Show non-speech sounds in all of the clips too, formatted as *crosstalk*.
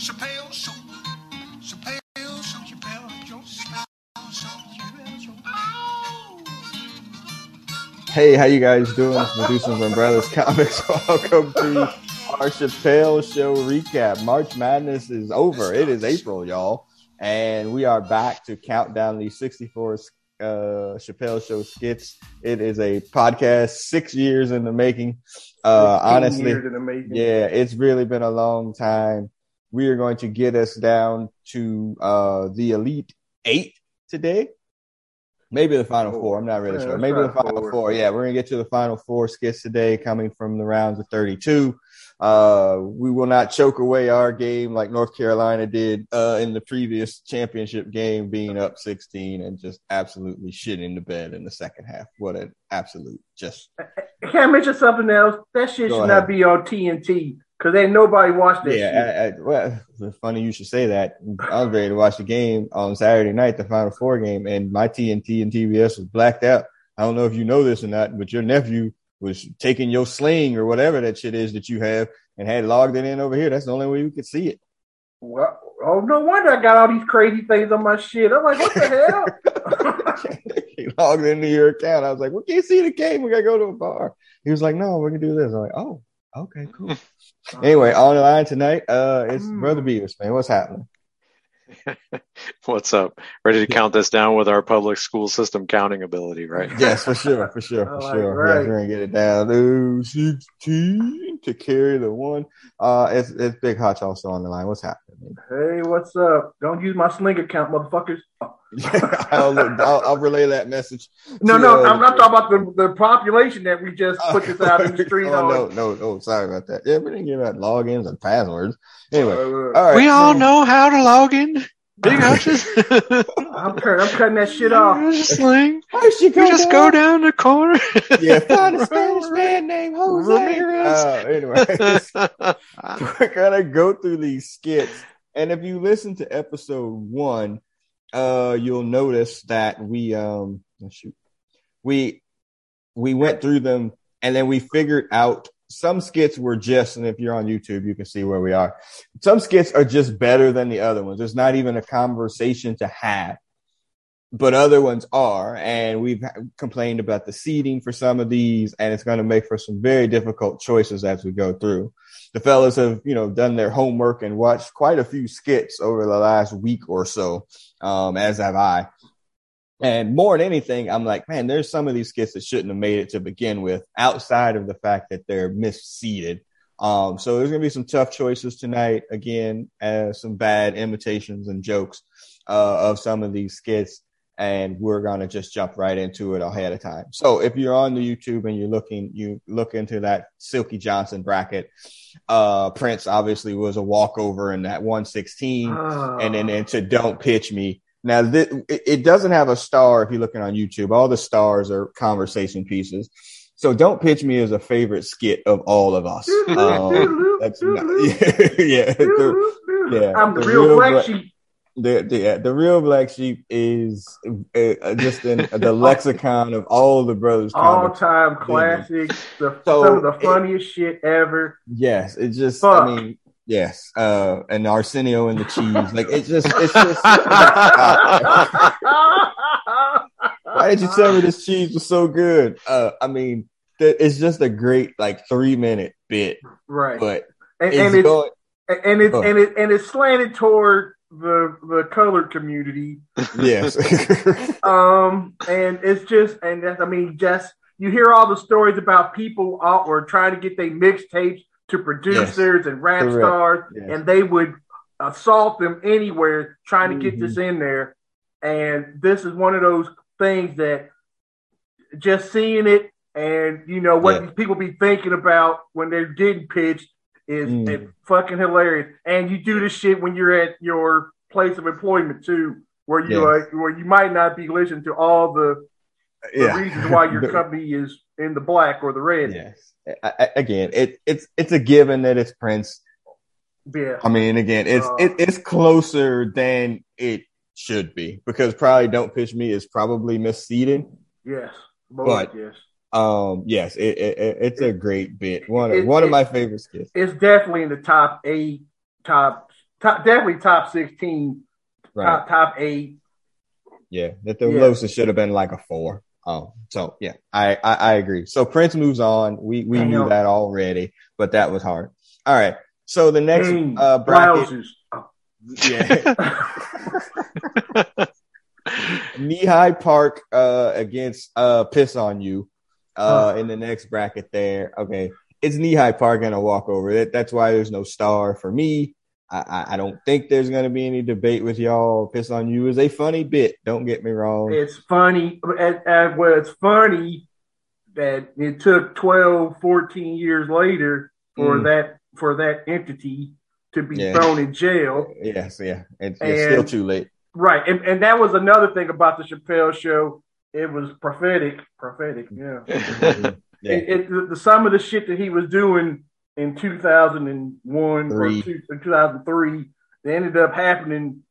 Chappelle Show. Chappelle Show. Chappelle Show. Chappelle Show. Chappelle Show. Oh. Hey, how you guys doing? It's Medusa from Brothers Comics. *laughs* Welcome to our Chappelle Show recap. March Madness is over. It is April, y'all, and we are back to count down these 64 uh, Chappelle Show skits. It is a podcast six years in the making. Uh, honestly, in the making. yeah, it's really been a long time. We are going to get us down to uh, the Elite Eight today. Maybe the final four. I'm not really Yeah, sure. Maybe the final four. four. Yeah, we're gonna get to the final four skits today, coming from the rounds of 32. Uh, we will not choke away our game like North Carolina did uh, in the previous championship game, being up 16 and just absolutely shitting the bed in the second half. What an absolute just Can I mention something else? That shit Go should ahead. not be on TNT because ain't nobody watched that. Yeah, I, I, well, funny you should say that. I was ready to watch the game on Saturday night, the Final Four game, and my TNT and TBS was blacked out. I don't know if you know this or not, but your nephew was taking your sling or whatever that shit is that you have and had logged it in over here. That's the only way we could see it. Well, oh, no wonder I got all these crazy things on my shit. I'm like, what the hell? *laughs* *laughs* he logged into your account. I was like, we can't see the game. We gotta go to a bar. He was like, no, we're gonna do this. I'm like, oh, okay, *laughs* cool. anyway, on the line tonight, uh, it's Hmm. Brother Beavis, man. What's happening? *laughs* What's up? Ready to count this down with our public school system counting ability, right? Yes, for sure, for sure, *laughs* for All right, sure. right. Yes, we're gonna get it down to sixteen to carry the one. Uh, it's it's Big Hotch also on the line. What's happening? hey, what's up? Don't use my sling account, motherfuckers. *laughs* I'll, I'll, I'll relay that message. No, to, no, uh, I'm not talking about the, the population that we just put this out in the street *laughs* oh, no, on. no, no. Sorry about that. Yeah, we didn't give out logins and passwords. Anyway, Uh, all right. We all know how to log in. Big *laughs* hutches. I'm, cutting, I'm cutting that shit off. Sling. First you You just go down the corner. Yeah, find a Spanish man named Jose. Uh, anyway, we're gonna go through these skits, and if you listen to episode one, uh, you'll notice that we um, oh, shoot, we we went through them, and then we figured out some skits were just, and if you're on YouTube, you can see where we are. Some skits are just better than the other ones. There's not even a conversation to have but other ones are. And we've complained about the seating for some of these, and it's going to make for some very difficult choices as we go through. The fellas have, you know, done their homework and watched quite a few skits over the last week or so, um, as have I. And more than anything, I'm like, man, there's some of these skits that shouldn't have made it to begin with, outside of the fact that they're misseated. Um, so there's going to be some tough choices tonight. Again, uh, some bad imitations and jokes uh, of some of these skits and we're going to just jump right into it ahead of time. So if you're on the YouTube and you're looking, you look into that Silky Johnson bracket. Uh, Prince obviously was a walkover in that 116 Uh, and then into Don't Pitch Me. Now thi- it, doesn't have a star if you're looking on YouTube. All the stars are conversation pieces. So Don't Pitch Me is a favorite skit of all of us. *laughs* Um, that's not, *laughs* yeah, *laughs* the, yeah, I'm the real real black- sheep. The the, the real black sheep is uh, just in the *laughs* lexicon of all the brothers. All time classic. The, So, some of the it- funniest shit ever. Yes, it just. Fuck. I mean, yes. Uh, and Arsenio and the cheese. Like it's just. It's just. *laughs* *laughs* Why did you tell me this cheese was so good? Uh, I mean, th- it's just a great like three minute bit, right. but and, it's and it's going. and it's and it and it's slanted toward the the colored community. Yes. *laughs* Um, and it's just and that's, I mean, just you hear all the stories about people out or trying to get their mixtapes to producers and rap Correct. stars, Yes. and they would assault them anywhere trying to get Mm-hmm. this in there. And this is one of those things that just seeing it and you know what Yeah. these people be thinking about when they're getting pitched is Mm. fucking hilarious. And you do this shit when you're at your place of employment too, where you Yes. uh, where you might not be listening to all the, the yeah. reasons why your *laughs* company is in the black or the red. Yes. I, I, again, it, it's it's a given that it's Prince. Yeah. I mean, again, it's Uh, it, it's closer than it should be because probably "Don't Pitch Me" is probably misseeded. Yes. Boy, But- yes. Um, yes, it, it, it- it's a great bit. One of one of my favorite skits. It's definitely in the top eight, top top, definitely top sixteen, Right. top top eight. Yeah, that the Yeah. lowest should have been like a four. Um, so yeah, I, I I agree. So Prince moves on. We we knew that already, but that was hard. All right. So the next Dang, uh bracket. Oh. yeah, *laughs* *laughs* Knee High Park uh against uh Piss on You uh in the next bracket there. Okay, it's knee high Park gonna walk over. That, that's why there's no star for me. I, I, don't think there's gonna be any debate with y'all. Piss on You is a funny bit. Don't get me wrong. It's funny. And, and well, it's funny that it took 12, 14 years later for Mm. that for that entity to be Yeah. thrown in jail. Yes, yeah. It's, it's still too late. Right, and and that was another thing about the Chappelle show. It was prophetic, prophetic. *laughs* Yeah, *laughs* Yeah. it, it the, the some of the shit that he was doing in 2001 or two, 2003, they ended up happening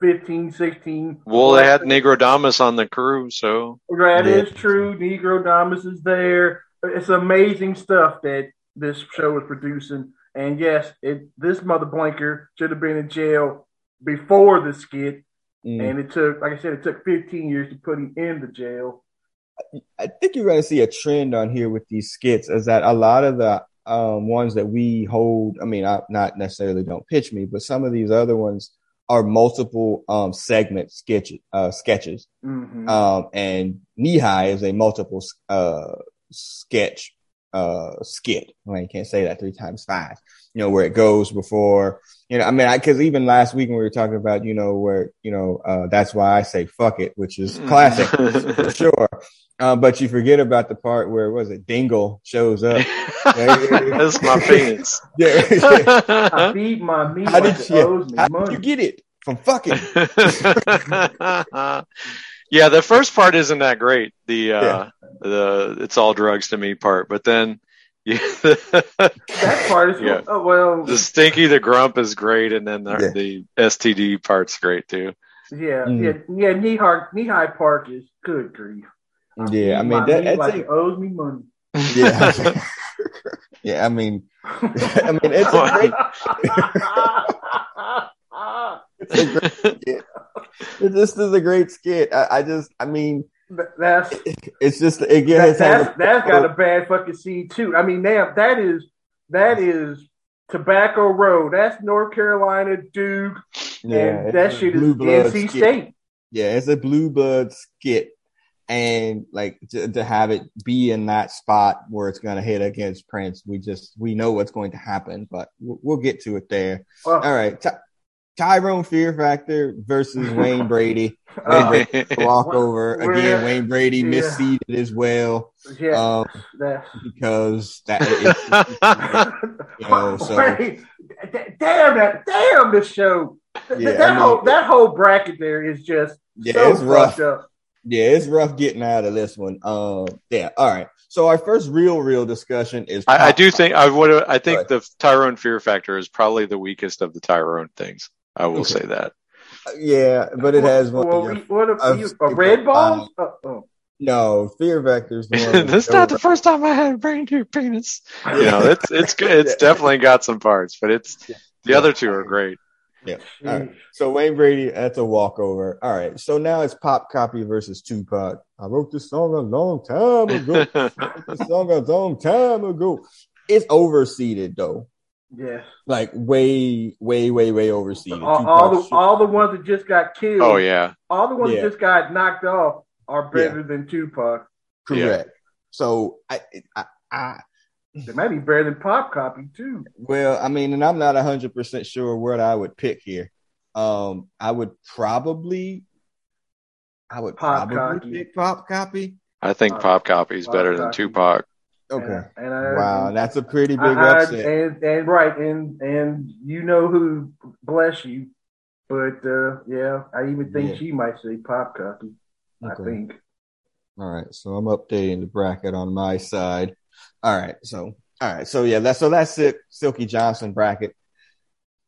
15, 16. well, they had Negrodamus on the crew, so That Yeah. is true. Negrodamus is there. It's amazing stuff that this show is producing. And yes, it this mother blanker should have been in jail before the skit. Mm. And it took, like I said, it took 15 years to put him in the jail. I think you're going to see a trend on here with these skits is that a lot of the um, ones that we hold, I mean, I, not necessarily don't pitch me, but some of these other ones are multiple um, segment sketch, uh, sketches. Mhm. Um, and Knee High is a multiple uh, sketch uh, skit. I mean, you can't say that three times five. You know where it goes before. You know, I mean, because even last week when we were talking about, you know, where you know uh, that's why I say fuck it, which is classic for *laughs* sure. Uh, but you forget about the part where was it Dingle shows up. *laughs* that's my penis. *laughs* Yeah. I feed my meat How did you, how did money. you get it from fucking? yeah, the first part isn't that great. The uh the it's all drugs to me part, but then yeah, *laughs* that part is Yeah. oh well the stinky the grump is great, and then the, Yeah. the STD part's great too. yeah Mm. yeah yeah knee high knee high park is good grief. Yeah, I mean that, that's like a, owes me money. yeah. *laughs* yeah, I mean, *laughs* I mean, it's a great, it's a great skit. It just is a great skit. I, I just, I mean, that's *laughs* it's just it that, gets that's that's got a bad fucking seed too. I mean, now that is that is Tobacco Road. That's North Carolina, Duke, and that shit is NC State. Yeah, it's a blue blood skit, and like to, to have it be in that spot where it's going to hit against Prince, we just we know what's going to happen, but we'll, we'll get to it there. Well, All right, Ty- Tyrone Fear Factor versus *laughs* Wayne Brady. uh, Brady *laughs* walkover Well, again. Wayne Brady yeah. misseeded as well yeah, um, that's. because that. It, *laughs* you know, so- Wait, damn that! Damn this show. Yeah, that I mean- whole that whole bracket there is just yeah, so it's rough. up. Yeah, it's rough getting out of this one. Um, yeah. All right. So our first real, real discussion is. I, I do think I would. I think Right. the Tyrone Fear Factor is probably the weakest of the Tyrone things. I will Okay. say that. Yeah, but it has one. Well, of your- what a, of- you, a red ball? Uh, oh. no, Fear vectors. the one. That's not the first time I had a brain to your penis. You know, it's it's good. It's Yeah. *laughs* definitely got some parts, but it's the other two are great. All right. So Wayne Brady, that's a walkover. All right. So now it's Pop Copy versus Tupac. I wrote this song a long time ago. *laughs* wrote this song a long time ago. It's overseeded though. Yes. Like way, way, way, way overseeded. All, all the should- all the ones that just got killed. oh yeah, All the ones Yeah. that just got knocked off are better than Tupac. correct. So I, I, I, They might be better than Pop Copy too. well, I mean, and I'm not hundred percent sure what I would pick here. Um, I would probably, I would Pop probably Copy. pick Pop Copy. I think Uh, Pop copy is better than Copy. Tupac. Okay. And, and I, Wow, that's a pretty big I- upset. and and right, and and you know who bless you, but uh, yeah, I even think Yeah. she might say Pop Copy. I think. All right, so I'm updating the bracket on my side. All right, so all right, so yeah, that's so that's it. Silky Johnson bracket.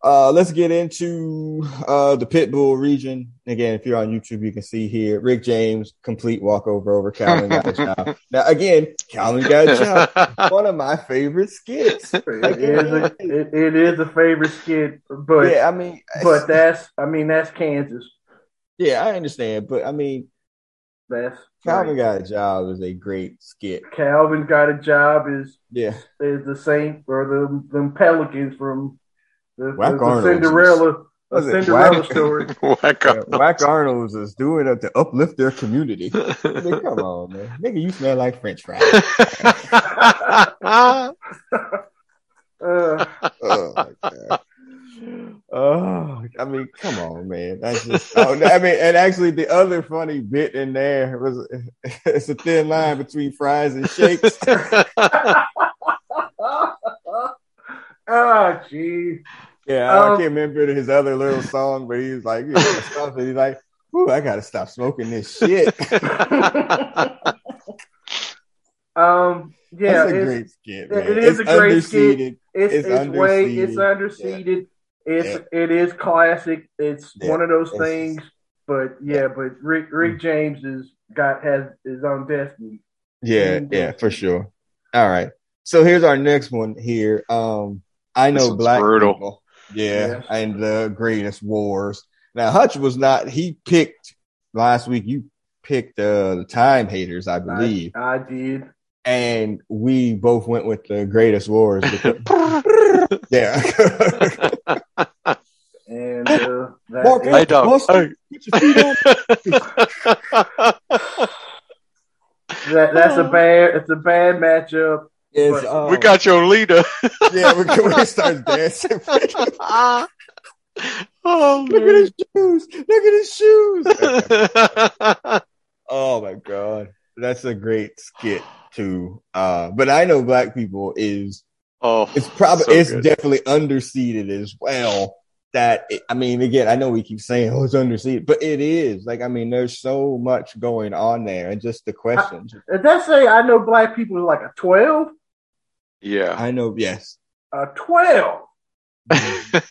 Uh, let's get into uh, the Pitbull region. Again, if you're on YouTube, you can see here Rick James complete walkover over Calvin got a job. Now, again, Calvin got a job. One of my favorite skits. Like, it, is a, it, it is a favorite skit, but yeah, I mean, but that's I mean that's Kansas. yeah, I understand, but I mean, That's Calvin right. got a job is a great skit. Calvin got a job is Yeah, is the Saint or the them Pelicans from the, Whack the, the Arnold's is- Cinderella a Cinderella Whack- story. *laughs* Whack Yeah. Whack Arnold's is doing it to uplift their community. *laughs* I come on, man. Nigga, you smell like French fries. *laughs* Uh, oh my god. Oh, I mean, come on, man. That's just. Oh, I mean, and actually, the other funny bit in there was it's a thin line between fries and shakes. Oh, gee. Yeah, I Um, can't remember his other little song, but he was like, you know, *laughs* something. He's like, "Ooh, I gotta stop smoking this shit." *laughs* Um, yeah, That's a great skit. Man. it is it's a great skit. it's, it's it's, way it's underseated. underseated. It's it is classic. It's Yeah, one of those things. But yeah, but Rick Rick James is got has his own destiny. Yeah, And, yeah, uh, for sure. All right. So here's our next one here. Um, I know black brutal. people. Yeah, Yes. and the greatest wars. Now Hutch was not. He picked last week. You picked uh, the time haters, I believe, I, I did. and we both went with the greatest wars. because- *laughs* yeah. *laughs* And uh, that Mark, Hey, dog. Boston, put your feet on. *laughs* that that's a bad it's a bad matchup. Is, um, we got your leader. *laughs* yeah. We, we start dancing. *laughs* oh, Look at his shoes. Look at his shoes. man. *laughs* Oh my god, that's a great skit too. Uh, but I know black people is oh, it's probably so it's good. definitely underseeded as well. That it, I mean, again, I know we keep saying oh it's underseated, but it is. Like I mean, there's so much going on there, and just the questions. Did that say I know black people are like a twelve? Yeah. I know, yes, A twelve. *laughs*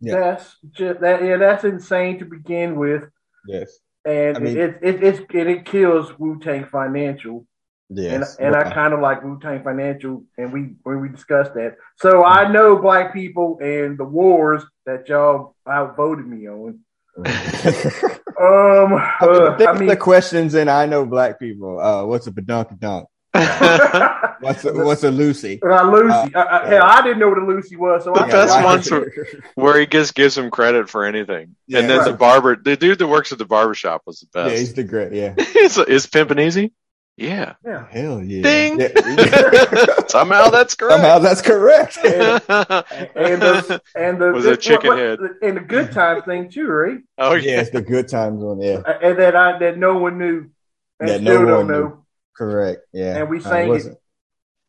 Yeah. That's just that. Yeah, that's insane to begin with, yes, and I mean- it, it it it it kills Wu Tang Financial. yes. and and I kind of like Wu Tang Financial, and we when we discussed that. So I know black people and the wars that y'all outvoted me on. *laughs* Um, I mean, uh, think I mean, the questions, and I know black people. Uh, what's a badunk dunk? *laughs* What's a, what's a Lucy? uh, Lucy. Uh, uh, uh, hell, I didn't know what a Lucy was, so The I best why- ones were- Where he just gives him credit for anything. Yeah, and then the barber, the dude that works at the barber shop was the best. Yeah, he's the great. Yeah, *laughs* is, is pimping easy? Yeah. Yeah. hell yeah. Ding. Yeah. *laughs* Somehow that's correct. Somehow that's correct. And the and the Was it chicken what- head? and the good time thing too, right? oh yeah, yeah. it's the good times one. Yeah, And that I that no one knew and That no still don't one know. knew. Correct. Yeah, And we Uh, sang was it.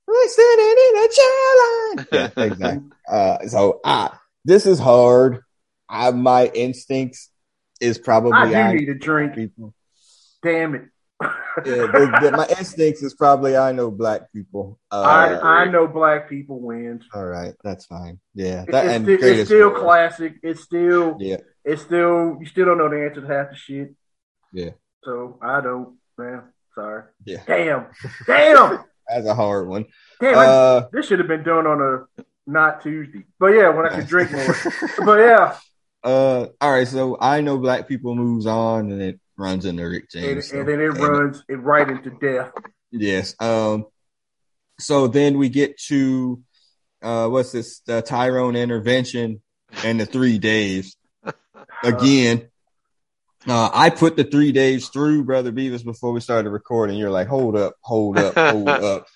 We're standing in a chair line. *laughs* Yeah, exactly. Uh, so uh, this is hard. I, my instincts is probably I do I need a drink. people. Damn it. Yeah, the, the, my *laughs* instincts is probably I know black people. Uh, I I know black people wins. all right, that's fine. Yeah, It- that it's, and sti- it's still war. classic. It's still Yeah, it's still you still don't know the answer to half the shit. Yeah. So I don't. Man, sorry. Yeah. Damn. Damn. *laughs* that's a hard one. Damn. I- Uh, this should have been done on a not Tuesday. But yeah, when I could drink more. *laughs* but yeah, Uh, all right. So I know black people moves on, and it runs into Rick and, James. so- and then it and- runs it right into death. Yes. Um. So then we get to uh, what's this? The Tyrone intervention and the three days *laughs* again. Uh, I put the three days through, brother Beavis, before we started recording. You're like, hold up, hold up, hold *laughs* up.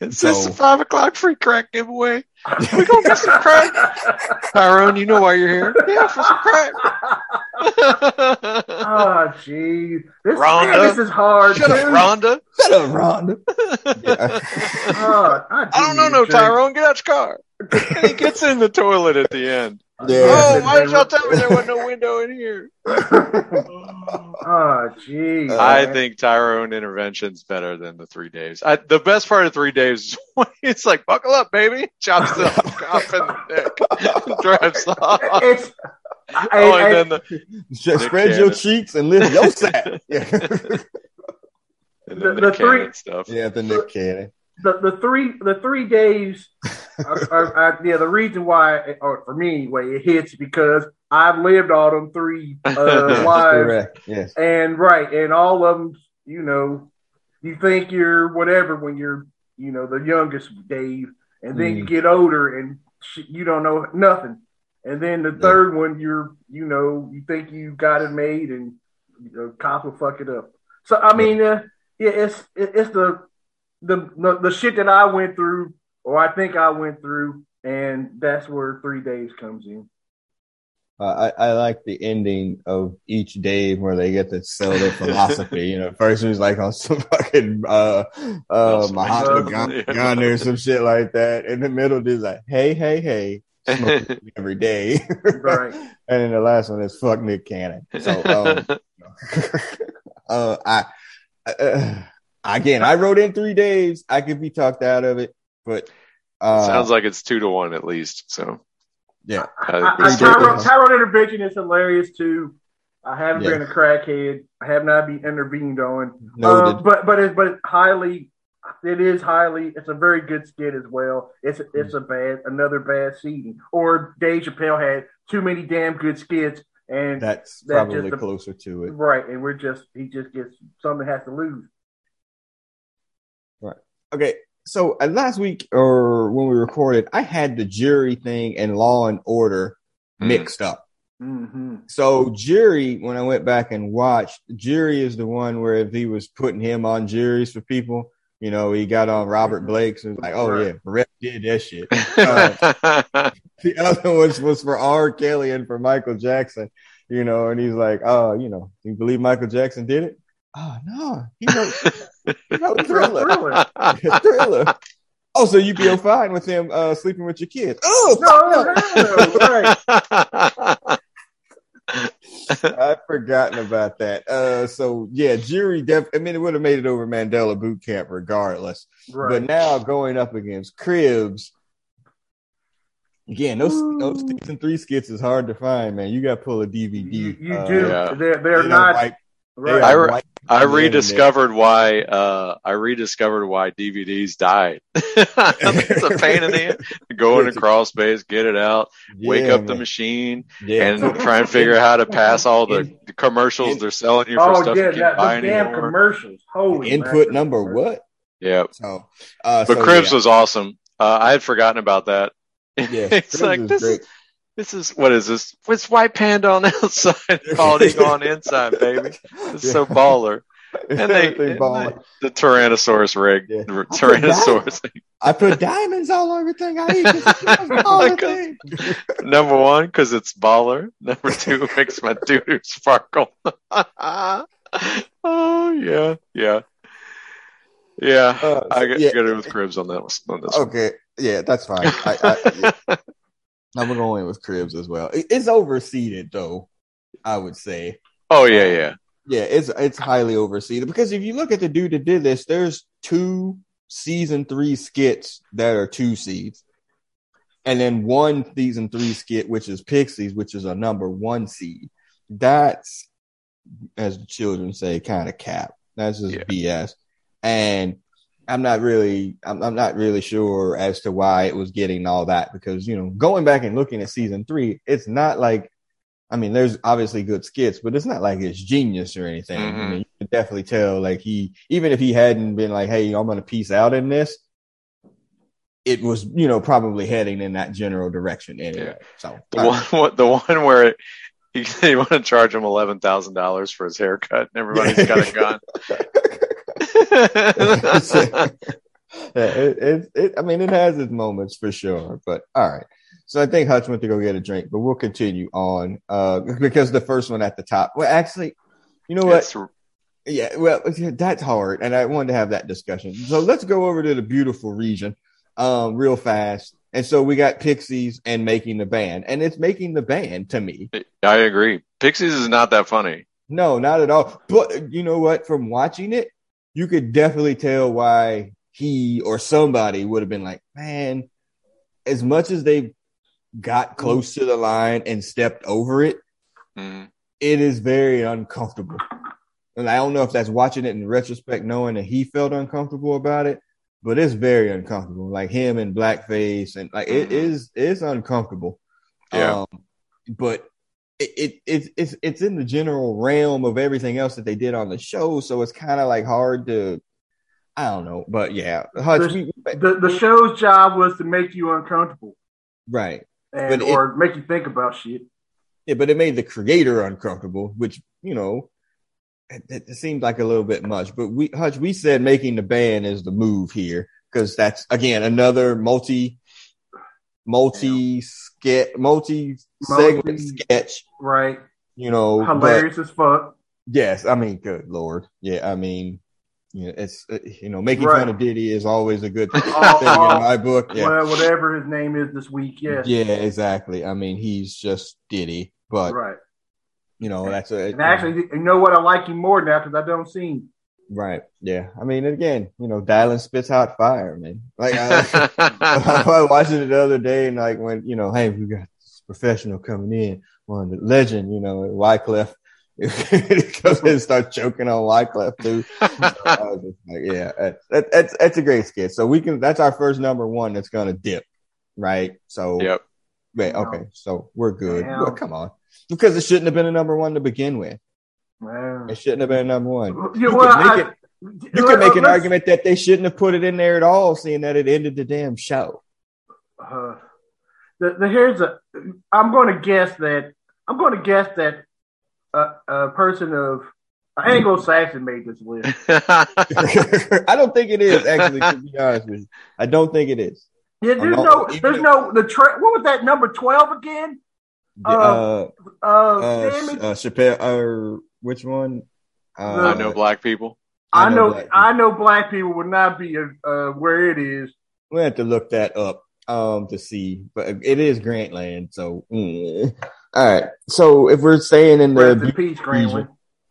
Is this So- a five o'clock free crack giveaway? We gonna get some crack? *laughs* Tyrone, you know why you're here? Yeah, for some crack. *laughs* Oh, gee. This, Rhonda. man, this is hard. Shut up, dude. Rhonda. Shut up, Rhonda. Oh, I, do I don't know, no, drink. Tyrone. Get out your car. And he gets in the toilet at the end. Yeah. Oh, why did y'all tell me there wasn't no window in here? *laughs* oh, jeez. I man. think Tyrone intervention's better than the three days. I, the best part of three days is *laughs* when it's like, buckle up, baby. Chops the *laughs* cop in the neck, drives off. it's. I, Oh, I- and then the, Just Nick spread your cheeks and lift your sack. Yeah. and The- then the, the three- stuff. yeah, the Nick Cannon. the the three the three days are, are, are- yeah the reason why or for me anyway it hits because I've lived all them three uh, *laughs* lives. Yes. and right and all of them you know you think you're whatever when you're you know the youngest Dave and then you Mm. get older and sh- you don't know nothing and then the Yeah. third one you're you know you think you got it made and you know, cops will fuck it up so I mean uh, yeah it's it, it's the, the the shit that I went through, or I think I went through, and that's where three days comes in. Uh, I, I like the ending of each day where they get to sell their philosophy. You know, first it was like on some *laughs* fucking uh uh Mahatma *laughs* Gandhi Yeah. Gandhi or some shit like that. In the middle, it's like, hey, hey, hey, *laughs* every day. Right. and then the last one is fuck Nick Cannon. So um uh I uh, again I wrote in three days. I could be talked out of it, but uh Sounds like it's two to one at least. So yeah. I I, I, Tyrone, Tyrone intervention is hilarious too. I haven't Yeah. been a crackhead. I have not been intervened on. Uh, but but it's but it's highly. It is highly. It's a very good skit as well. It's it's a bad another bad season. Or Dave Chappelle had too many damn good skits, and That's that probably just closer to it. right, and we're just he just gets something has to lose. Right. Okay, so uh, last week or when we recorded, I had the jury thing and Law and Order Mhm. mixed up. hmm So jury, when I went back and watched, jury is the one where if he was putting him on juries for people, you know, he got on Robert Blake's and was like, oh yeah, Brett did that shit. *laughs* *laughs* The other was was for R. Kelly and for Michael Jackson, you know, and he's like, oh, you know, you believe Michael Jackson did it? Oh no, he wrote, he Thriller. Thriller. *laughs* Thriller. Oh, so you'd feel fine with him uh, sleeping with your kids? Oh, No, fuck no, no, right. *laughs* I've forgotten about that. Uh, so yeah, jury. Def- I mean, it would have made it over Mandela boot camp regardless. Right. But now going up against Cribs, again, those those season three skits is hard to find, man. You got to pull a DVD. you, you uh, do. Yeah. They're they're they are not white- they right. I re- I rediscovered why uh I rediscovered why DVDs died. *laughs* it's a pain in the go into crawl space, get it out, internet. wake Yeah, up the machine, Yeah. and try and figure out how to pass all the In- commercials in- they're selling you for Oh stuff yeah, you can't that, buy the damn anymore. commercials. Holy input mackerel. number what? Yeah, So, uh, but so, Cribs yeah. was awesome. Uh, I had forgotten about that. Yeah, *laughs* it's Cribs like this great. Is this is what is this? It's white panda on the *laughs* outside, bald eagle on the inside, baby. It's Yeah. so baller. *laughs* And they, Everything and the Tyrannosaurus rig, Yeah. the Tyrannosaurus. I put diamonds all over everything I eat. 'cause it's the most my baller God. thing. *laughs* Number one, because it's baller. Number two, makes my doo doo sparkle. oh yeah, yeah, yeah. Uh, I got yeah. it with cribs on that one. On this one. Okay, yeah, that's fine. I, I, yeah. I'm going with Cribs as well. It- It's overseeded though, I would say. Oh yeah, yeah. Yeah, it's it's highly overseeded because if you look at the dude that did this, there's two season three skits that are two seeds, and then one season three skit which is Pixies, which is a number one seed. That's, as the children say, kind of cap. That's just Yeah. BS. And I'm not really, I'm, I'm not really sure as to why it was getting all that because you know, going back and looking at season three, it's not like I mean, there's obviously good skits, but it's not like it's genius or anything. I Mhm. mean, you can definitely tell, like he, even if he hadn't been like, "Hey, I'm going to piece out in this," it was, you know, probably heading in that general direction anyway. So, The one, *laughs* what- the one where he, he want to charge him eleven thousand dollars for his haircut, and everybody's got a gun. *laughs* *laughs* yeah, it, it, it, I mean, it has its moments for sure, but all right. So I think Hutch went to go get a drink, but we'll continue on, uh, because the first one at the top, well, actually, you know what? It's- Yeah, well, that's hard, and I wanted to have that discussion. So let's go over to the beautiful region, um, real fast, And so we got Pixies and making the band, and it's making the band to me. I agree. Pixies is not that funny. No, not at all. But you know what? From watching it, you could definitely tell why he or somebody would have been like, man, as much as they got close to the line and stepped over it, Mm. it is very uncomfortable. And I don't know if that's watching it in retrospect, knowing that he felt uncomfortable about it, but it's very uncomfortable. Like him in blackface and like it Mhm. is it's uncomfortable. Yeah. Um, but it, it it's it's it's in the general realm of everything else that they did on the show, so it's kind of like hard to I don't know, but yeah, Hutch, we- The the show's job was to make you uncomfortable right. and But it- or make you think about shit. Yeah, but it made the creator uncomfortable, which you know, it, it seemed like a little bit much. But we, Hutch, we said making the band is the move here because that's again another multi, multi sketch, multi segment sketch. Right. You know, but Hilarious as fuck. yes, I mean, good lord, yeah, I mean, you know, it's uh, you know, making Right. fun of Diddy is always a good thing Oh, in my book. Yeah, Well, whatever his name is this week, yes. yeah, exactly. I mean, he's just Diddy, but Right. you know, that's a And actually, you know what? I like him more now because I don't see him. Right. Yeah. I mean, again, you know, Dylan spits hot fire, man. Like I, *laughs* *laughs* I was watching it the other day, and like when you know, hey, we got this professional coming in, on the legend, you know, Wyclef. *laughs* Goes in and starts choking on Wyclef too. So *laughs* I was just like, yeah, that, that, that's that's a great skit. So we can. That's our first number one that's gonna dip, right? So yep. wait, okay, so we're good. Well, come on, because it shouldn't have been a number one to begin with. Man. It shouldn't have been a number one. You, You well, could make I- it- You could make an argument that they shouldn't have put it in there at all, seeing that it ended the damn show. Uh, the, the here's a. I'm going to guess that. I'm going to guess that a, a person of Anglo-Saxon made this list. I don't think it is actually. To be honest with you, I don't think it is. Yeah, there's no. There's no. The tra- what was that number twelve again? Uh, Uh, Uh, uh, uh, Chappelle, or which one? Uh, I know black people. I know. black I know black people would not be uh, where it is. We have to look that up um to see, but it is Grantland. So, mm. all right. So if we're staying in the Rest in peace,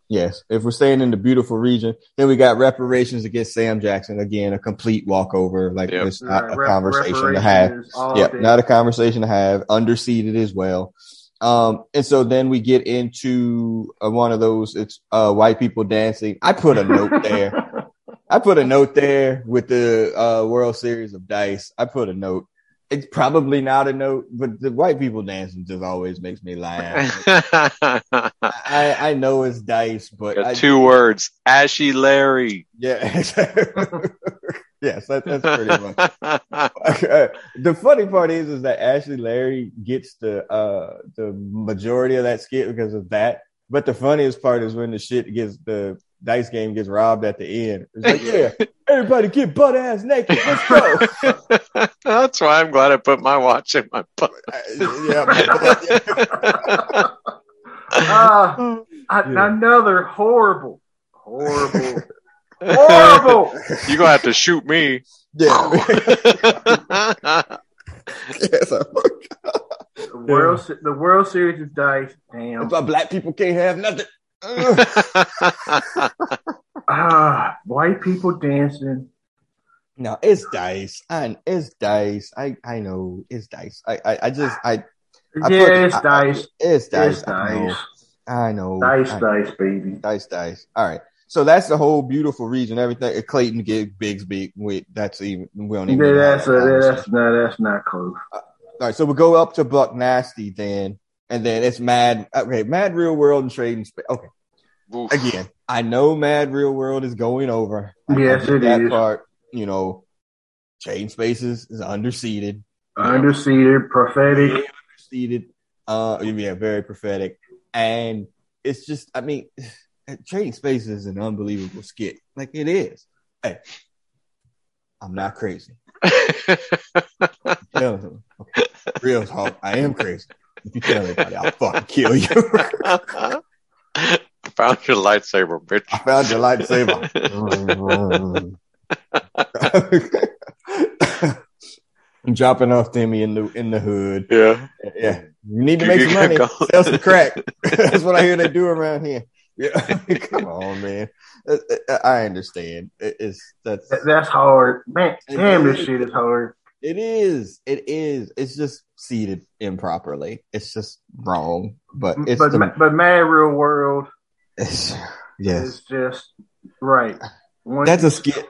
Yes, if we're staying in the beautiful region, then we got reparations against Sam Jackson again, a complete walkover. Like Yep. it's not Right, a rep- conversation to have. reparations all Yep, day. not a conversation to have. Underseated as well. Um, and so then we get into uh, one of those. It's uh, white people dancing. I put a note *laughs* there. I put a note there with the uh, World Series of Dice. I put a note. It's probably not a note, but the white people dancing just always makes me laugh. *laughs* I, I know it's dice, but I, two words. Ashy Larry. yeah, *laughs* yes, that, that's pretty much. *laughs* the funny part is, is that Ashy Larry gets the uh the majority of that skit because of that. But the funniest part is when the shit gets the dice game gets robbed at the end. It's like, *laughs* yeah, everybody get butt ass naked. Let's go. *laughs* That's why I'm glad I put my watch in my butt. yeah, *laughs* Ah, I- Yeah. Another horrible, horrible, horrible. You're gonna have to shoot me. yeah. yes, I The World, Se- the World Series of Dice. Damn. That's why black people can't have nothing. *laughs* Ah, white people dancing. no, it's dice. and it's dice. I I know it's dice. I I, I just I, I yeah, put- it's I- dice. it's dice. It's I know. dice. I know. Dice, dice, baby. dice, dice. All right. So that's the whole beautiful region. Everything. Clayton get Bigsby. Wait, that's even. We don't even. Yeah, that's a, that's not that's not close. All right, so we go up to Buck Nasty then, and then it's Mad. Okay, Mad Real World and Trading Space. Okay, Oof. again, I know Mad Real World is going over. I- I Yes, get it that is. part. You know, Trading Spaces is underseated. Underseated, prophetic. Underseated. Uh, yeah, very prophetic, and it's just, I mean, *sighs* Trading Spaces is an unbelievable skit. Like it is. Hey, I'm not crazy. *laughs* Okay. Real talk. I am crazy. If you kill anybody, I'll fucking kill you. *laughs* Found your lightsaber, bitch. I found your lightsaber. *laughs* dropping off Timmy in the in the hood. Yeah. Yeah, you need to make some money, sell some crack. *laughs* That's what I hear they do around here. Yeah, come on, man. I understand. It's that's that's hard, man. Damn, this shit is hard. It is. It is. It's just seated improperly. It's just wrong. But it's but the, but Mad Real World. It's, yes, it's just right. That's a skit.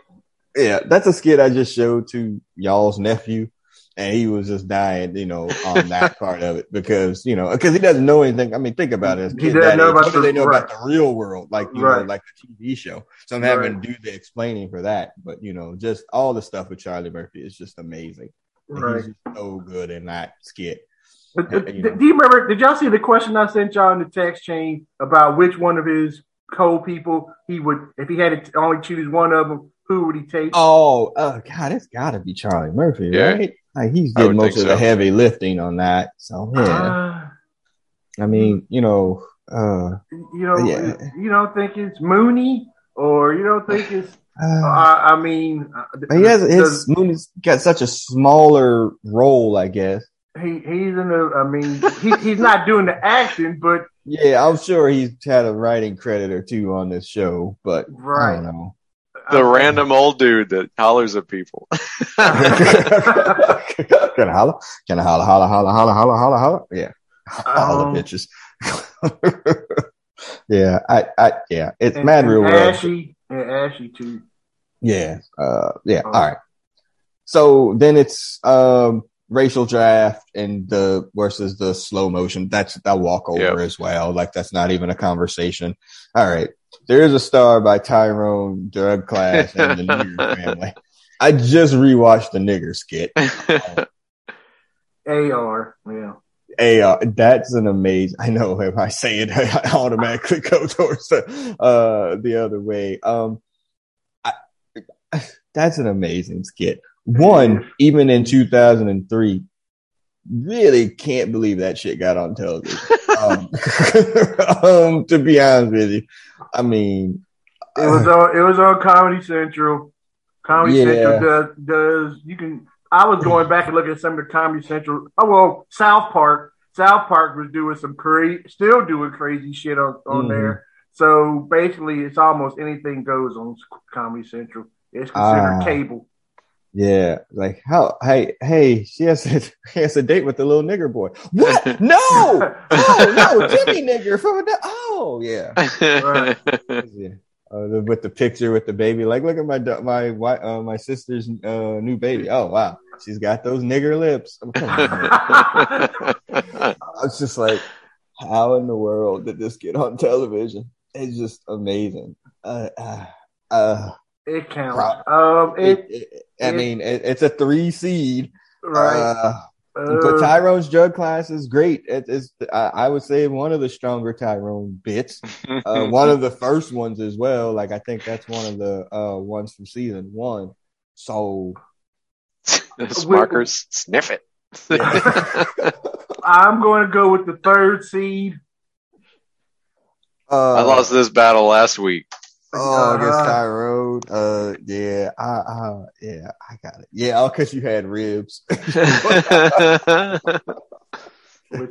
Yeah, that's a skit I just showed to y'all's nephew, and he was just dying, you know, on *laughs* that part of it because you know because he doesn't know anything. I mean, think about it. He doesn't know about the, they know right. about the real world, like you right. know, like the TV show. So I'm having right. to do the explaining for that. But you know, just all the stuff with Charlie Murphy is just amazing. Right. He's so good in that skit. But, you know. Do you remember? Did y'all see the question I sent y'all in the text chain about which one of his co-people he would, if he had to only choose one of them, who would he take? Oh, uh, God, it's got to be Charlie Murphy, yeah. right? Like he's did most of so. the heavy lifting on that. So yeah, uh, I mean, you know, uh, you know, yeah. you don't think it's Mooney, or you don't think it's. Uh, I, I, mean, he has his Mooney's got such a smaller role, I guess. He he's in the. I mean, he, he's not doing the action, but yeah, I'm sure he's had a writing credit or two on this show, but right. I don't know the random old dude that hollers at people. *laughs* *laughs* can I holler? Can I holler, holler, holler, holler, holler, holler, holler? Yeah. All um, the bitches. *laughs* yeah, I, I, yeah, it's and, mad real Ashy, and Ashy too. Yeah, uh, yeah. Um, all right. So then it's um racial draft and the versus the slow motion. That's that walk over yep. as well. Like that's not even a conversation. All right. There is a star by Tyrone Drug Class and the Nigger *laughs* family. I just rewatched the nigger skit. *laughs* AR, yeah. AR, that's an amazing. I know if I say it, *laughs* I automatically go towards the uh, the other way. Um, I, that's an amazing skit. One, even in 2003, really can't believe that shit got on television. um, *laughs* um, to be honest with you, I mean, it was on it was on Comedy Central. Comedy yeah. Central does does you can. I was going back and looking at some of the Comedy Central. Oh well, South Park. South Park was doing some crazy, still doing crazy shit on on mm-hmm. there. So basically, it's almost anything goes on Comedy Central. It's considered uh, cable. Yeah, like how? Hey, hey, she has a, *laughs* she has a date with the little nigger boy. What? *laughs* No, oh no, *laughs* Jimmy nigger from the. Oh yeah, right. yeah. Uh, with the picture with the baby, like look at my my uh, my sister's uh, new baby. Oh wow, she's got those nigger lips. *laughs* I was just like, how in the world did this get on television? It's just amazing. Uh, uh, uh it counts. Um, it, it, it I it, mean, it's a three seed, right? Uh, but Tyrone's drug class is great. it's, I would say, one of the stronger Tyrone bits. *laughs* Uh, one of the first ones as well. Like I think that's one of the uh, ones from season one. So, markers sniff it. *laughs* I'm going to go with the third seed. Uh, I lost this battle last week. Oh, against uh, Tyrone. Uh, yeah, I, uh, yeah, I got it. Yeah, all because you had ribs, *laughs* which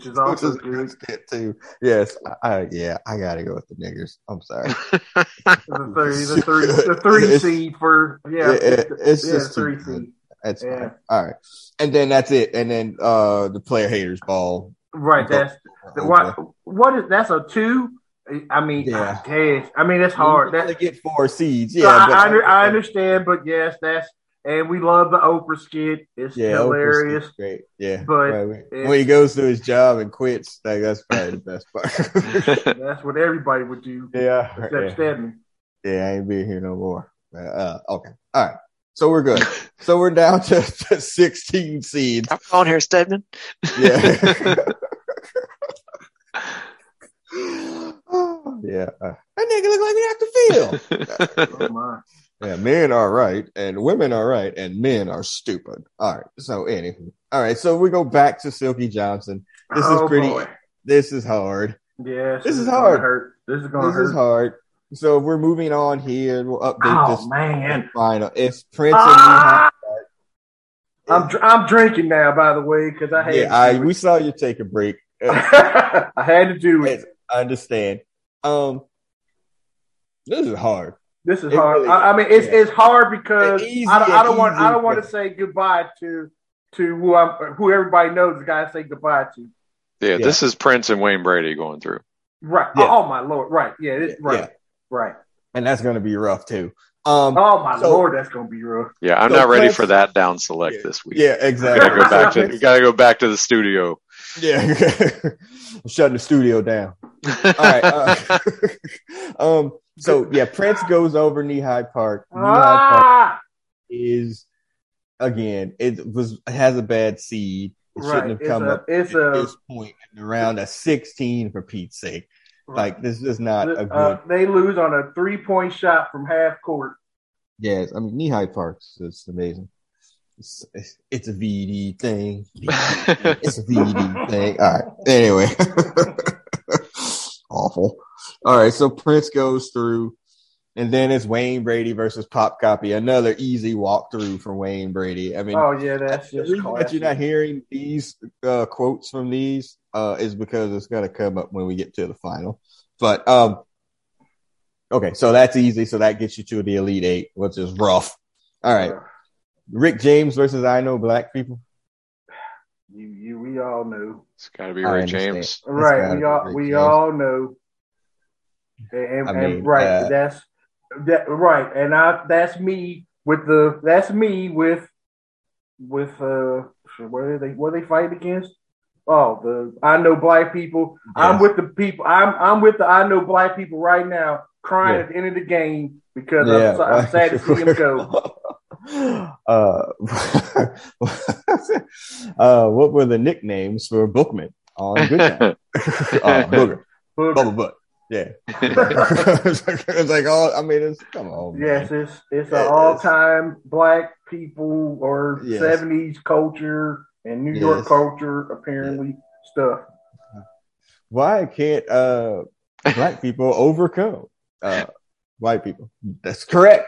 is also which is good too. Yes, I, yeah, I gotta go with the niggers. I'm sorry. *laughs* the *laughs* three, the three, the three seed for yeah, it, it's yeah, just three seed. That's yeah. fine. All right, and then that's it. And then uh, the player haters ball. Right. That's the, what. What is that's a two I mean, yeah. Yes, I mean it's hard. That's to get four seeds. Yeah, I, I, I, understand, but yes, that's and we love the Oprah skit. It's yeah, hilarious. Great. Yeah. But right. when he goes to his job and quits, like, that's probably the best part. *laughs* that's what everybody would do. *laughs* Yeah. Except yeah. Stedman. Yeah, I ain't being here no more. Uh, okay. All right. So we're good. so we're down to, to 16 seeds. Come on here, Stedman. Yeah. *laughs* yeah. Uh, that nigga look like he have to feel. *laughs* yeah, men are right, and women are right, and men are stupid. All right. So anywho, all right. So we go back to Silky Johnson. This oh, is pretty. Boy. This is hard. Yeah, this, this is, is hard. Hurt. This is going to hurt. This is hard. So we're moving on here. We'll update oh, this. man. Final. It's Prince ah! I'm I'm drinking now, by the way, because I had Yeah, to I do we saw you take a break. *laughs* I had to do it. I understand. Um, this is hard. This is It hard. really I, I mean, it's yeah. it's hard because It's easy I, don't- I don't want I don't want to say goodbye to to who I'm who everybody knows the guy I say goodbye to. Yeah, this is Prince and Wayne Brady going through. Right. Yeah. Oh my lord. Right. Yeah. It, Yeah, right. yeah. Right. and that's gonna be rough too. Um, Oh my So- lord, that's gonna be rough. Yeah, I'm So not ready Prince- for that down select Yeah. this week. yeah, We exactly. gotta go back to we *laughs* gotta go back to the studio. yeah, I'm *laughs* shutting the studio down. All right. Uh, *laughs* um. So yeah, Prince goes over Knee High Park. Knee High Park Ah, is again. It was has a bad seed. It Right. shouldn't have It's come a- up it's at a- this point in the round of 16 for Pete's sake. Like this is not a good. uh, they lose on a three point shot from half court. Yes, I mean Knee High Parks. It's amazing. It's, it's, it's a VD thing. *laughs* It's a VD thing. All right. Anyway, *laughs* awful. All right. So Prince goes through, and then it's Wayne Brady versus Pop Copy. Another easy walkthrough for Wayne Brady. I mean, Oh yeah, that's the just reason that you're not hearing these uh, quotes from these uh, is because it's going to come up when we get to the final. But um, okay, so that's easy. So that gets you to the Elite Eight, which is rough. All right, Rick James versus I know black people. You you we all know. It's gotta be Rick James. Right. We all Rick we James. all know. And, and, I and right, uh, that's that right, and I that's me with the that's me with with uh what are they what are they fighting against? Oh, the I know black people. I'm with the people. I'm I'm with the I know black people right now, crying Yeah. at the end of the game because Yeah. I'm, so- I'm sad to see him go. *laughs* uh, *laughs* uh, what were the nicknames for Bookman on Good Time? *laughs* uh, Booger, Booger. Bubble Butt. Yeah, *laughs* *laughs* it's like, it's like all. I mean, it's come on. man. Yes, it's it's Yeah, an all time black people or Yes. seventies culture and New York Yes. culture apparently stuff. Why can't uh black people *laughs* overcome uh white people? That's correct.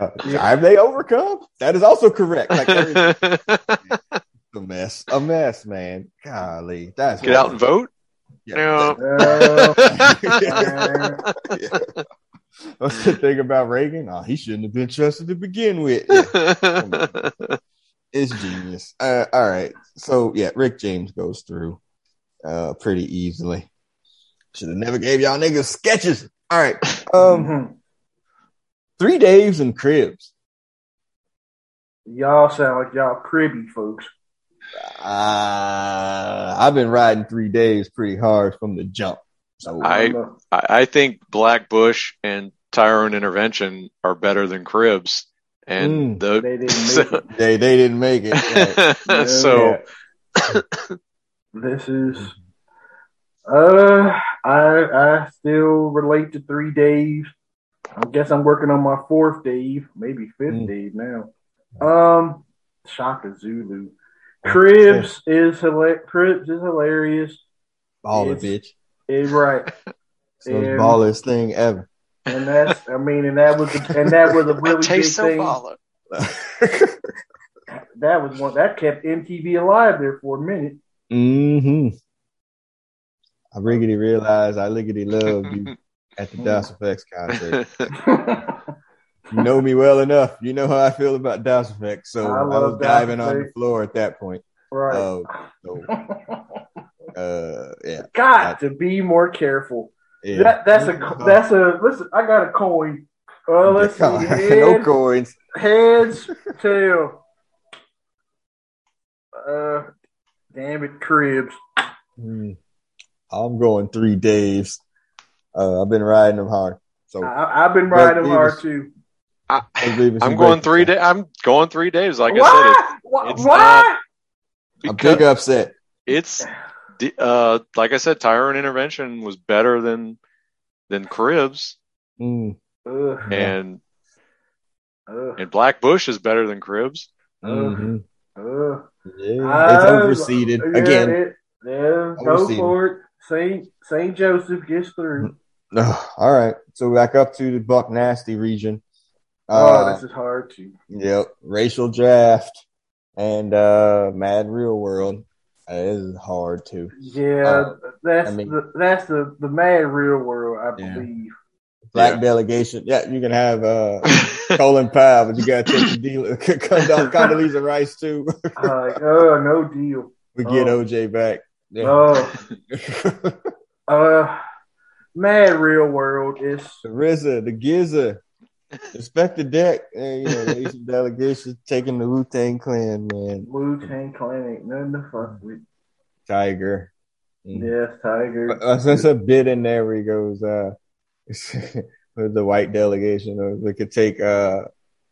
Uh, Have they overcome? That is also correct. Like a mess, a mess, man. Golly, that's Get out and vote. Yeah. Yeah. *laughs* What's the thing about Reagan? Oh, he shouldn't have been trusted to begin with. Yeah, *laughs* it's genius. Uh, all right, so yeah, Rick James goes through uh, pretty easily. Should have never gave y'all niggas sketches. All right, um, mhm. three Daves and Cribs. y'all sound like y'all cribby folks. Uh, I've been riding three days pretty hard from the jump. So I- I'm, I, I think Black Bush and Tyrone Intervention are better than Cribs, and Mm. the they didn't make it. they they didn't make it. *laughs* Right. *laughs* so This is uh I I still relate to three days. I guess I'm working on my fourth Dave, maybe fifth Mm. Dave now. Um Shaka Zulu. Cribs is hila- Cribs is hilarious. Baller, It's- bitch. *laughs* It's right. So it's And- ballest thing ever. And that's I mean and that was and that was a really *laughs* big taste so thing. baller. *laughs* That was one that kept MTV alive there for a minute. Mm-hmm. I riggedy realized I liggity loved you at the DOS Effects concert. You know me well enough. You know how I feel about DOS Effects. So I I, was diving on the floor at that point. right. Oh, so, *laughs* uh, yeah. Got to be more careful. yeah. That that's a that's a listen. I got a coin. Uh, let's see. *laughs* no coins. heads, tail. Uh, damn it, cribs. Hmm. I'm going three days. Uh, I've been riding them hard. So I, I've been riding hard too. I, I believe it's I'm going three days. I'm going three days. Like I Why? Why? it's Why? said, A because big upset. it's the- uh like I said, Tyrone Intervention was better than than Cribs, Mm. Ugh, and ugh, and Black Bush is better than Cribs. Mhm. ugh. Yeah, it's Uh, overseeded yeah, again. it- yeah, go for it. Saint Saint Joseph gets through. Ugh, all right, so back up to the Buck Nasty region. Oh, Uh, this is hard too. Yep, racial draft and uh Mad Real World. This is hard too. Yeah, Uh, that's I mean- the that's the the mad real world, I Yeah. believe. Black Yeah. delegation. Yeah, you can have uh *laughs* Colin Powell, but you gotta take the deal. *laughs* Condoleezza Condoleezza *laughs* Rice too. Uh, oh, no deal. we get Oh. OJ back. Yeah. Oh, uh, mad real world is the RZA, the GZA, Inspectah Deck, and you know, the Asian delegation taking the Wu Tang Clan, man. Wu Tang Clan ain't nothing to fuck with. Tiger. Mm. Yes, Tiger. Uh, There's a bit in there where he goes, uh, *laughs* with the white delegation, or we could take uh,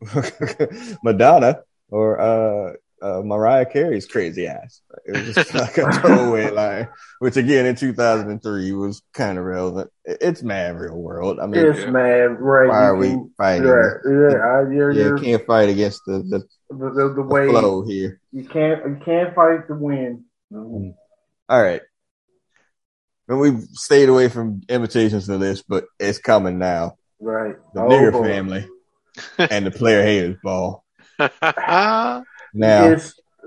*laughs* Madonna or uh, uh, Mariah Carey's crazy ass. It was just like a throwaway *laughs* line, which again in 2003 was kind of relevant. It's mad real world. I mean, It's mad, right? why are you we can- fighting? Right, yeah, I, you're, Yeah, you're, can't fight against the, the, the, the, the the way flow here. you can't you can't fight the win. Mm. All right. And we've stayed away from invitations to this, but it's coming now. Right, The Oh, nigger boy. family and the player haters ball. *laughs* Now,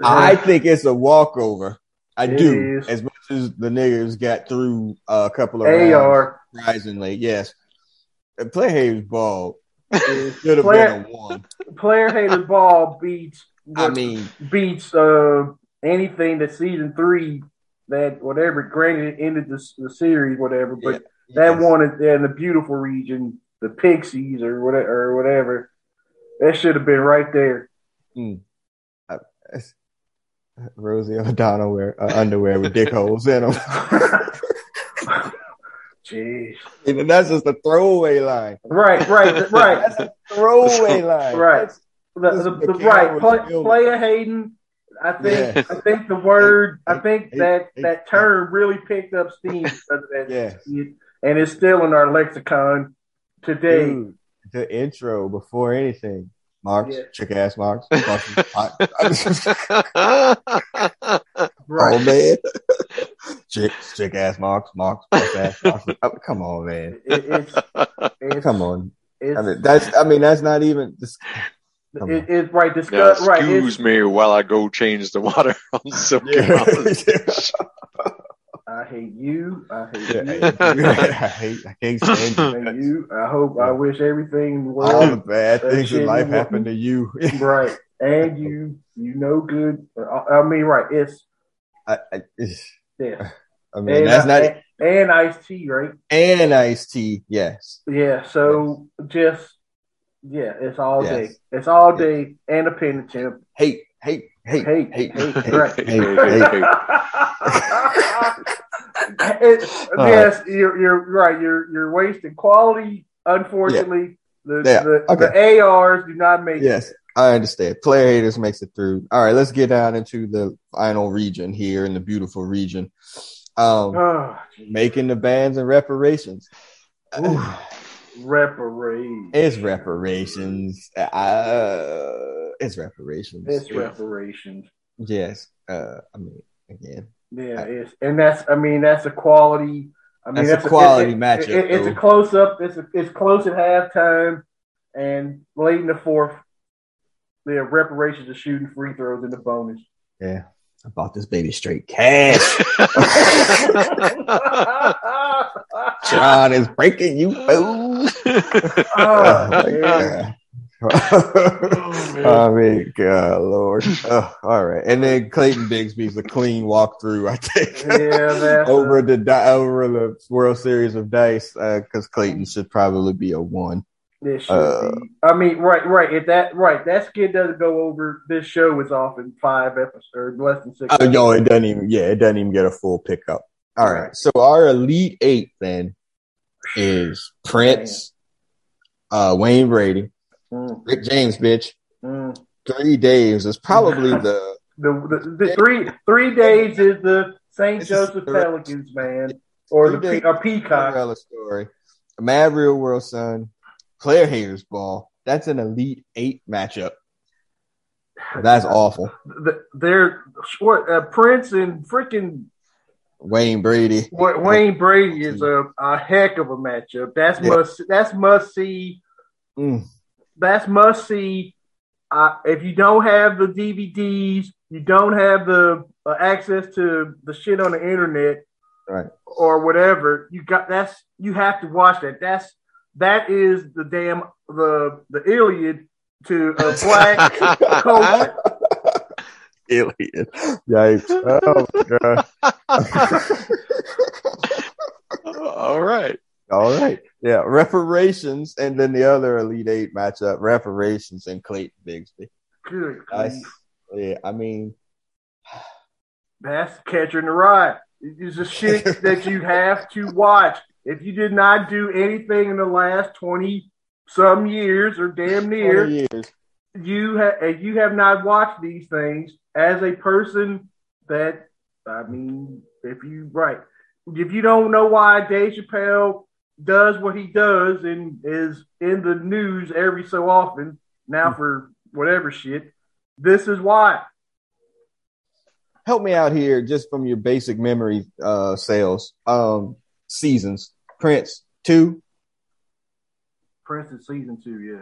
I uh, think it's a walkover. I do. is. As much as the niggers got through a couple of rounds, AR surprisingly, yes. The player haters ball *laughs* should have been a one. player hated ball beats *laughs* I mean, beats uh anything that season three that whatever granted it ended the, the series whatever but that yes. one in the beautiful region the pixies or whatever or whatever that should have been right there It's- *laughs* Rosie O'Donnell wear uh, underwear with dick holes in them. *laughs* jeez and that's just a throwaway line. right right *laughs* right That's a throwaway line. Right. That's- the, the, the, the right play, player Hayden I think Yeah. I think the word I think that that term really picked up steam Yeah. and it's still in our lexicon today Dude, the intro before anything. Marks, Yeah. chick ass marks. *laughs* *laughs* Right Oh man, chick, chick ass marks, marks, fuck ass marks. *laughs* Oh, come on, man. It, it's, it's Come on. It's, I mean, that's. I mean, that's not even. This, come it, it's right. now, Discuss right. excuse It's, me while I go change the water on Silky yeah. I hate you. I hate Yeah, you. *laughs* I hate. I can't stand you. hate you. I hope. I wish everything in the All the bad things in life happen to you. *laughs* right. And you. You know good. I, I mean, right. It's I, I, it's- yeah. I mean, And, that's not. and, and iced tea, right? And iced tea, yes. Yeah. So just yeah, it's all Yes. day. It's all day and a penitent. Hate, hate, hate, hey, hey, hey, hate, *laughs* right. hate, hate. It- yes, you're you're right. You're you're wasting quality. Unfortunately, the, Yeah, the okay. the ARs do not make Yes, I understand. Player haters makes it through. All right, let's get down into the final region here in the beautiful region. Um. Oh, making the bands and reparations. *sighs* *sighs* *sighs* Ooh. reparate. It's reparations. Uh, it's reparations. It's reparations. Yes. Uh, I mean, again, Yeah, it's and that's I mean that's a quality. I mean That's a quality matchup, it- it's a close up. It's a, it's close at halftime, and late in the fourth, the reparations are shooting free throws in the bonus. yeah. I bought this baby straight cash. *laughs* John is breaking you, fool. *laughs* oh, *laughs* Oh, my man. God. I mean, God, Lord. Oh, all right. And then Clayton Bigsby's a clean walkthrough, I think. Yeah, that's *laughs* over a- the di- over the World Series of Dice, because Clayton should probably be a one. This should Uh, be. I mean, right, right. If that right, that skid doesn't go over. This show is off in five episodes, or less than six. Oh no, it doesn't even. Yeah, it doesn't even get a full pickup. All right. So our elite eight then is Prince, uh, Wayne Brady, Mm, Rick James, bitch. mm. Three Days is probably *laughs* the The, the, the three three days is the St. Joseph. Pelicans, man, or the Three a peacock. Cinderella story. Mad Real World Son, Player Haters Ball. That's an elite eight matchup. That's awful. The, they're what uh, Prince and freaking Wayne Brady. Wayne Brady is a, a heck of a matchup. That's Yeah. must that's must see. Mm. that's must see. Uh, if you don't have the DVDs, you don't have the uh, access to the shit on the internet, Right. or whatever. You got that's you have to watch that. That's that is the damn the the Iliad to a *laughs* black coach. Alien. Yikes. Oh my god. *laughs* All right. All right. Yeah. Reparations and then the other Elite Eight matchup, reparations and Clayton Bigsby. Good. Nice. grief. Yeah, I mean That's in the ride. It's a shit *laughs* that you have to watch. If you did not do anything in the last twenty some years or damn near, years. you have you have not watched these things as a person that I mean, if you right, if you don't know why Dave Chappelle does what he does and is in the news every so often now for whatever shit, this is why. Help me out here just from your basic memory uh sales. Um seasons. Prince, two, Prince is season two, yeah.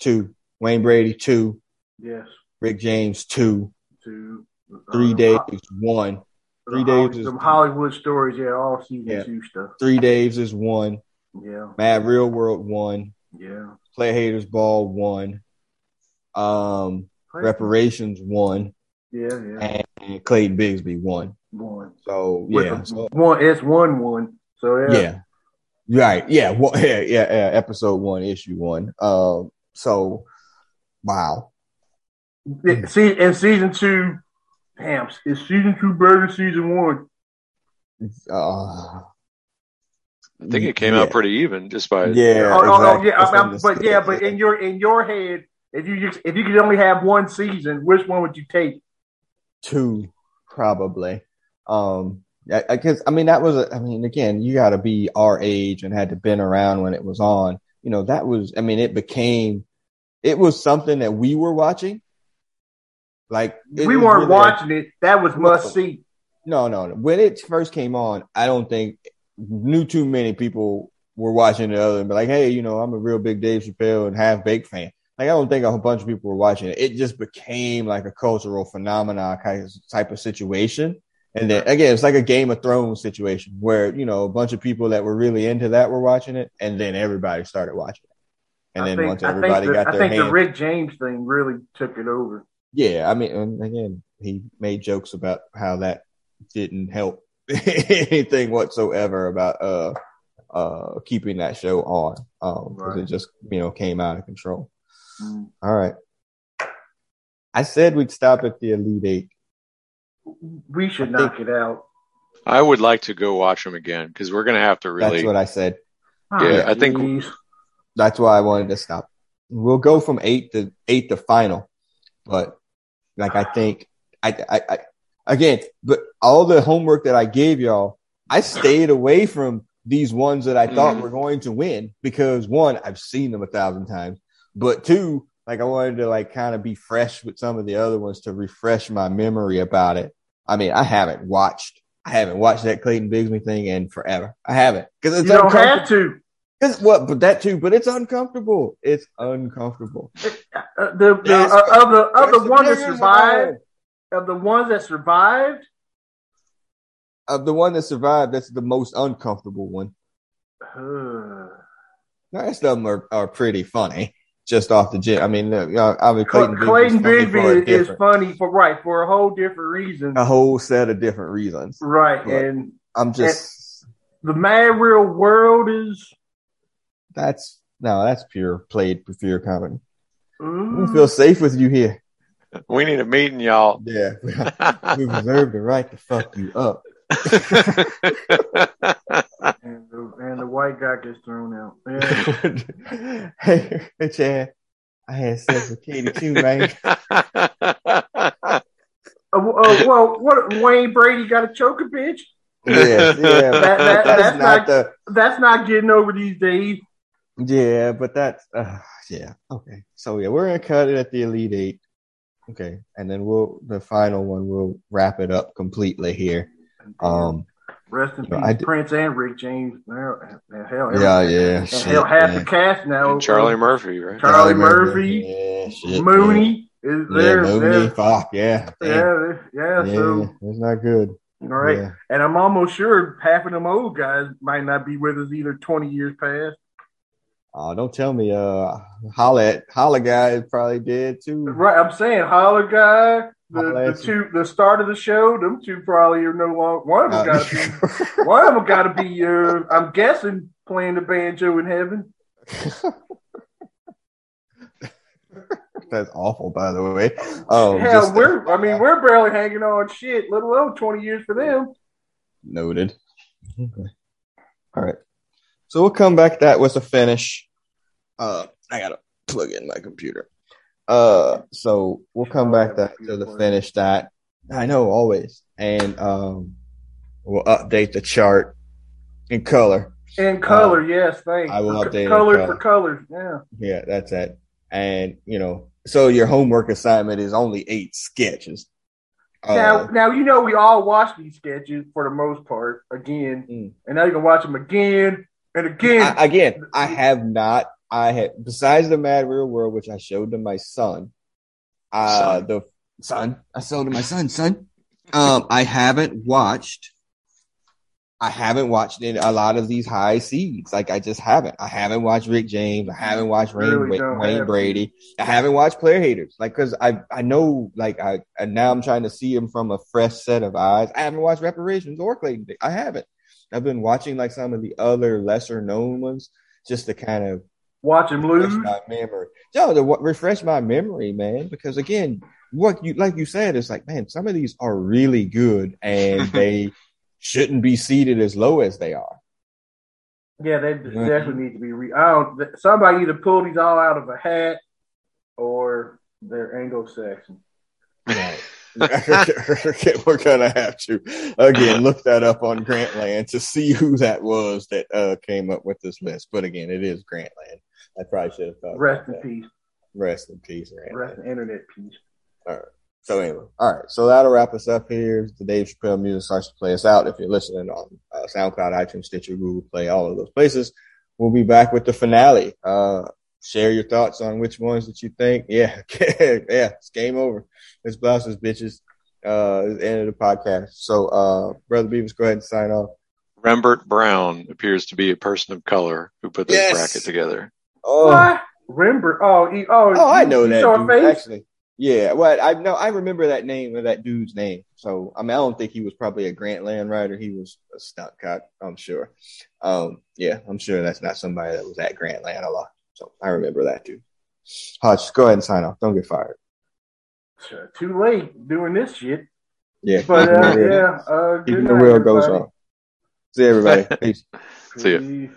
two. Wayne Brady, two. yes, Rick James, two. Two, Three uh, days, Ho- one. Three days is- some Hollywood stories, yeah, all season Yeah. two stuff, Three days is one. yeah, Mad Real World, one. yeah. Play Haters Ball, one. Um, reparations, one. yeah, yeah, And Clayton Bigsby, one. one. So, With yeah. So, one, it's one one. So yeah, yeah. Right. Yeah. One, *laughs* yeah, yeah. Yeah. Episode one, issue one. Um, so, wow. Yeah, See, and season two, damn, is season two better than season one? Uh, I think it came yeah. out pretty even just by Yeah. oh, oh, oh, yeah, I- I- I'm but yeah, but in your in your head, if you just if you could only have one season, which one would you take? two probably um I, I i mean that was a, i mean again you got to be our age and had to been around when it was on you know that was i mean it became it was something that we were watching like we weren't really a- watching it. That was must see. no no no when it first came on i don't think knew too many people were watching the other than be like hey you know i'm a real big dave chappelle and half baked fan like I don't think a whole bunch of people were watching it. It just became like a cultural phenomenon kind of type of situation. And then again, it's like a Game of Thrones situation where, you know, a bunch of people that were really into that were watching it and then everybody started watching it. And I then think, once I everybody the, got I their think the Rick James thing really took it over. Yeah, I mean, and again, he made jokes about how that didn't help *laughs* anything whatsoever about, uh, uh, keeping that show on. Um, cause Right. it just, you know, came out of control. Mm. All right. I said we'd stop at the Elite Eight. We should I think- knock it out. I would like to go watch them again because we're gonna have to really. That's what I said. Yeah, I think- That's why I wanted to stop. We'll go from eight to eight to final, but like I think I, I, I again, but all the homework that I gave y'all, I stayed away from these ones that I thought Mhm. were going to win because one, I've seen them a thousand times, but two, like I wanted to like kind of be fresh with some of the other ones to refresh my memory about it. I mean, I haven't watched, I haven't watched that Clayton Bigsby thing in forever. I haven't because it's You don't have to. It's what, but that too, but it's uncomfortable. It's uncomfortable. Uh, the the uh, of the of the ones that survived, of the ones that survived. Of the one that survived, that's the most uncomfortable one. uh, The rest of them are, are pretty funny, just off the jet. I mean, uh, I mean, Clayton, Clayton, Bigsby's funny for a Bigsby is, is funny for right for a whole different reason. a whole set of different reasons. right, Right. and I'm just the mad real world is. that's no, that's pure played for fear comedy. I mm, don't feel safe with you here. we need a meeting, y'all. Yeah, *laughs* we reserve the right to fuck you up. *laughs* and, the, and the white guy gets thrown out. *laughs* Yeah. hey, hey, Chad, I had sex with Katie too, man. Uh, uh, well, what Wayne Brady got a choker bitch? Yes, yeah, but That- that- that's, that's not not- the That's not getting over these days. Yeah, but that's uh, yeah okay. So yeah, we're gonna cut it at the Elite Eight. Okay, and then we'll the final one we'll wrap it up completely here. Um, Rest in You know, peace, I did- Prince and Rick James. Now, and hell, Yeah, yeah. and shit, hell, half man. the cast now. And Charlie Murphy, right? Charlie Murphy, Yeah, shit, Mooney is Yeah, there. yeah Mooney. Fuck, yeah. Yeah, Damn. yeah, Yeah, So, it's not good. all right. Yeah. And I'm almost sure half of them old guys might not be with us either 20 years past. Oh, don't tell me. Uh, holla, holla guy probably dead too. Right. I'm saying Holler guy, the, Holla the at you. two, the start of the show, them two probably are no longer. One of them Uh, got to be. *laughs* One of them got to be. Uh, I'm guessing playing the banjo in heaven. *laughs* That's awful, by the way. Um, Hell, we're. I mean, we're barely hanging on shit. Let alone 20 years for them. Noted. Okay. All right. So we'll come back that with a finish. Uh, I gotta plug in my computer. Uh, so we'll come back that to the finish that I know always, and um, we'll update the chart in color. In color, yes, thanks. Uh, I will update color color. for colors. Yeah. Yeah, that's it. And you know, so your homework assignment is only eight sketches. now, Uh, now you know we all watch these sketches for the most part again, Mm. and now you can watch them again and again. I, again, I have not. I had besides the Mad Real World, which I showed to my son. Uh, Son. the son, I showed to my son. Son, um, I haven't watched. I haven't watched a lot of these high seeds. Like I just haven't. I haven't watched Rick James. I haven't watched Wayne, Wayne. Brady. I haven't watched Player Haters. Like because I I know like I and now I'm trying to see him from a fresh set of eyes. I haven't watched Reparations or Clayton. I haven't. I've been watching like some of the other lesser known ones just to kind of watch refresh lose. my memory. No, to refresh my memory, man. Because again, what you like you said, it's like, man, some of these are really good and *laughs* they shouldn't be seated as low as they are. Yeah, they definitely need to be. Re- I don't. Somebody either pull these all out of a hat, or they're Anglo-Saxon. Right. *laughs* We're gonna have to again look that up on Grantland to see who that was that uh, came up with this list. But again, it is Grantland. I probably should have thought. Rest in that. peace. Rest in peace, Grantland. Rest in internet peace. All right. So anyway, all right. So that'll wrap us up here. The Dave Chappelle music starts to play us out. If you're listening on uh, SoundCloud, iTunes, Stitcher, Google Play, all of those places, we'll be back with the finale. Uh, share your thoughts on which ones that you think. *laughs* Yeah, yeah, it's game over. It's blouses, bitches. Uh, it's the end of the podcast. So, uh, brother Beavis, go ahead and sign off. Rembert Browne appears to be a person of color who put this Yes. bracket together. Oh, What? Remember? Oh, he, oh, oh, I know that saw dude. face? Actually, yeah. Well, I know I remember that name of that dude's name. So I mean, I don't think he was probably a Grantland rider. He was a stunt cock, I'm sure. Um, yeah, I'm sure that's not somebody that was at Grantland a lot. So I remember that dude. Hutch, go ahead and sign off. Don't get fired. Too late doing this shit. Yeah, But uh, keeping the real- yeah, uh, good keeping the night, real goes everybody. on. See everybody. *laughs* Peace. See ya. Peace.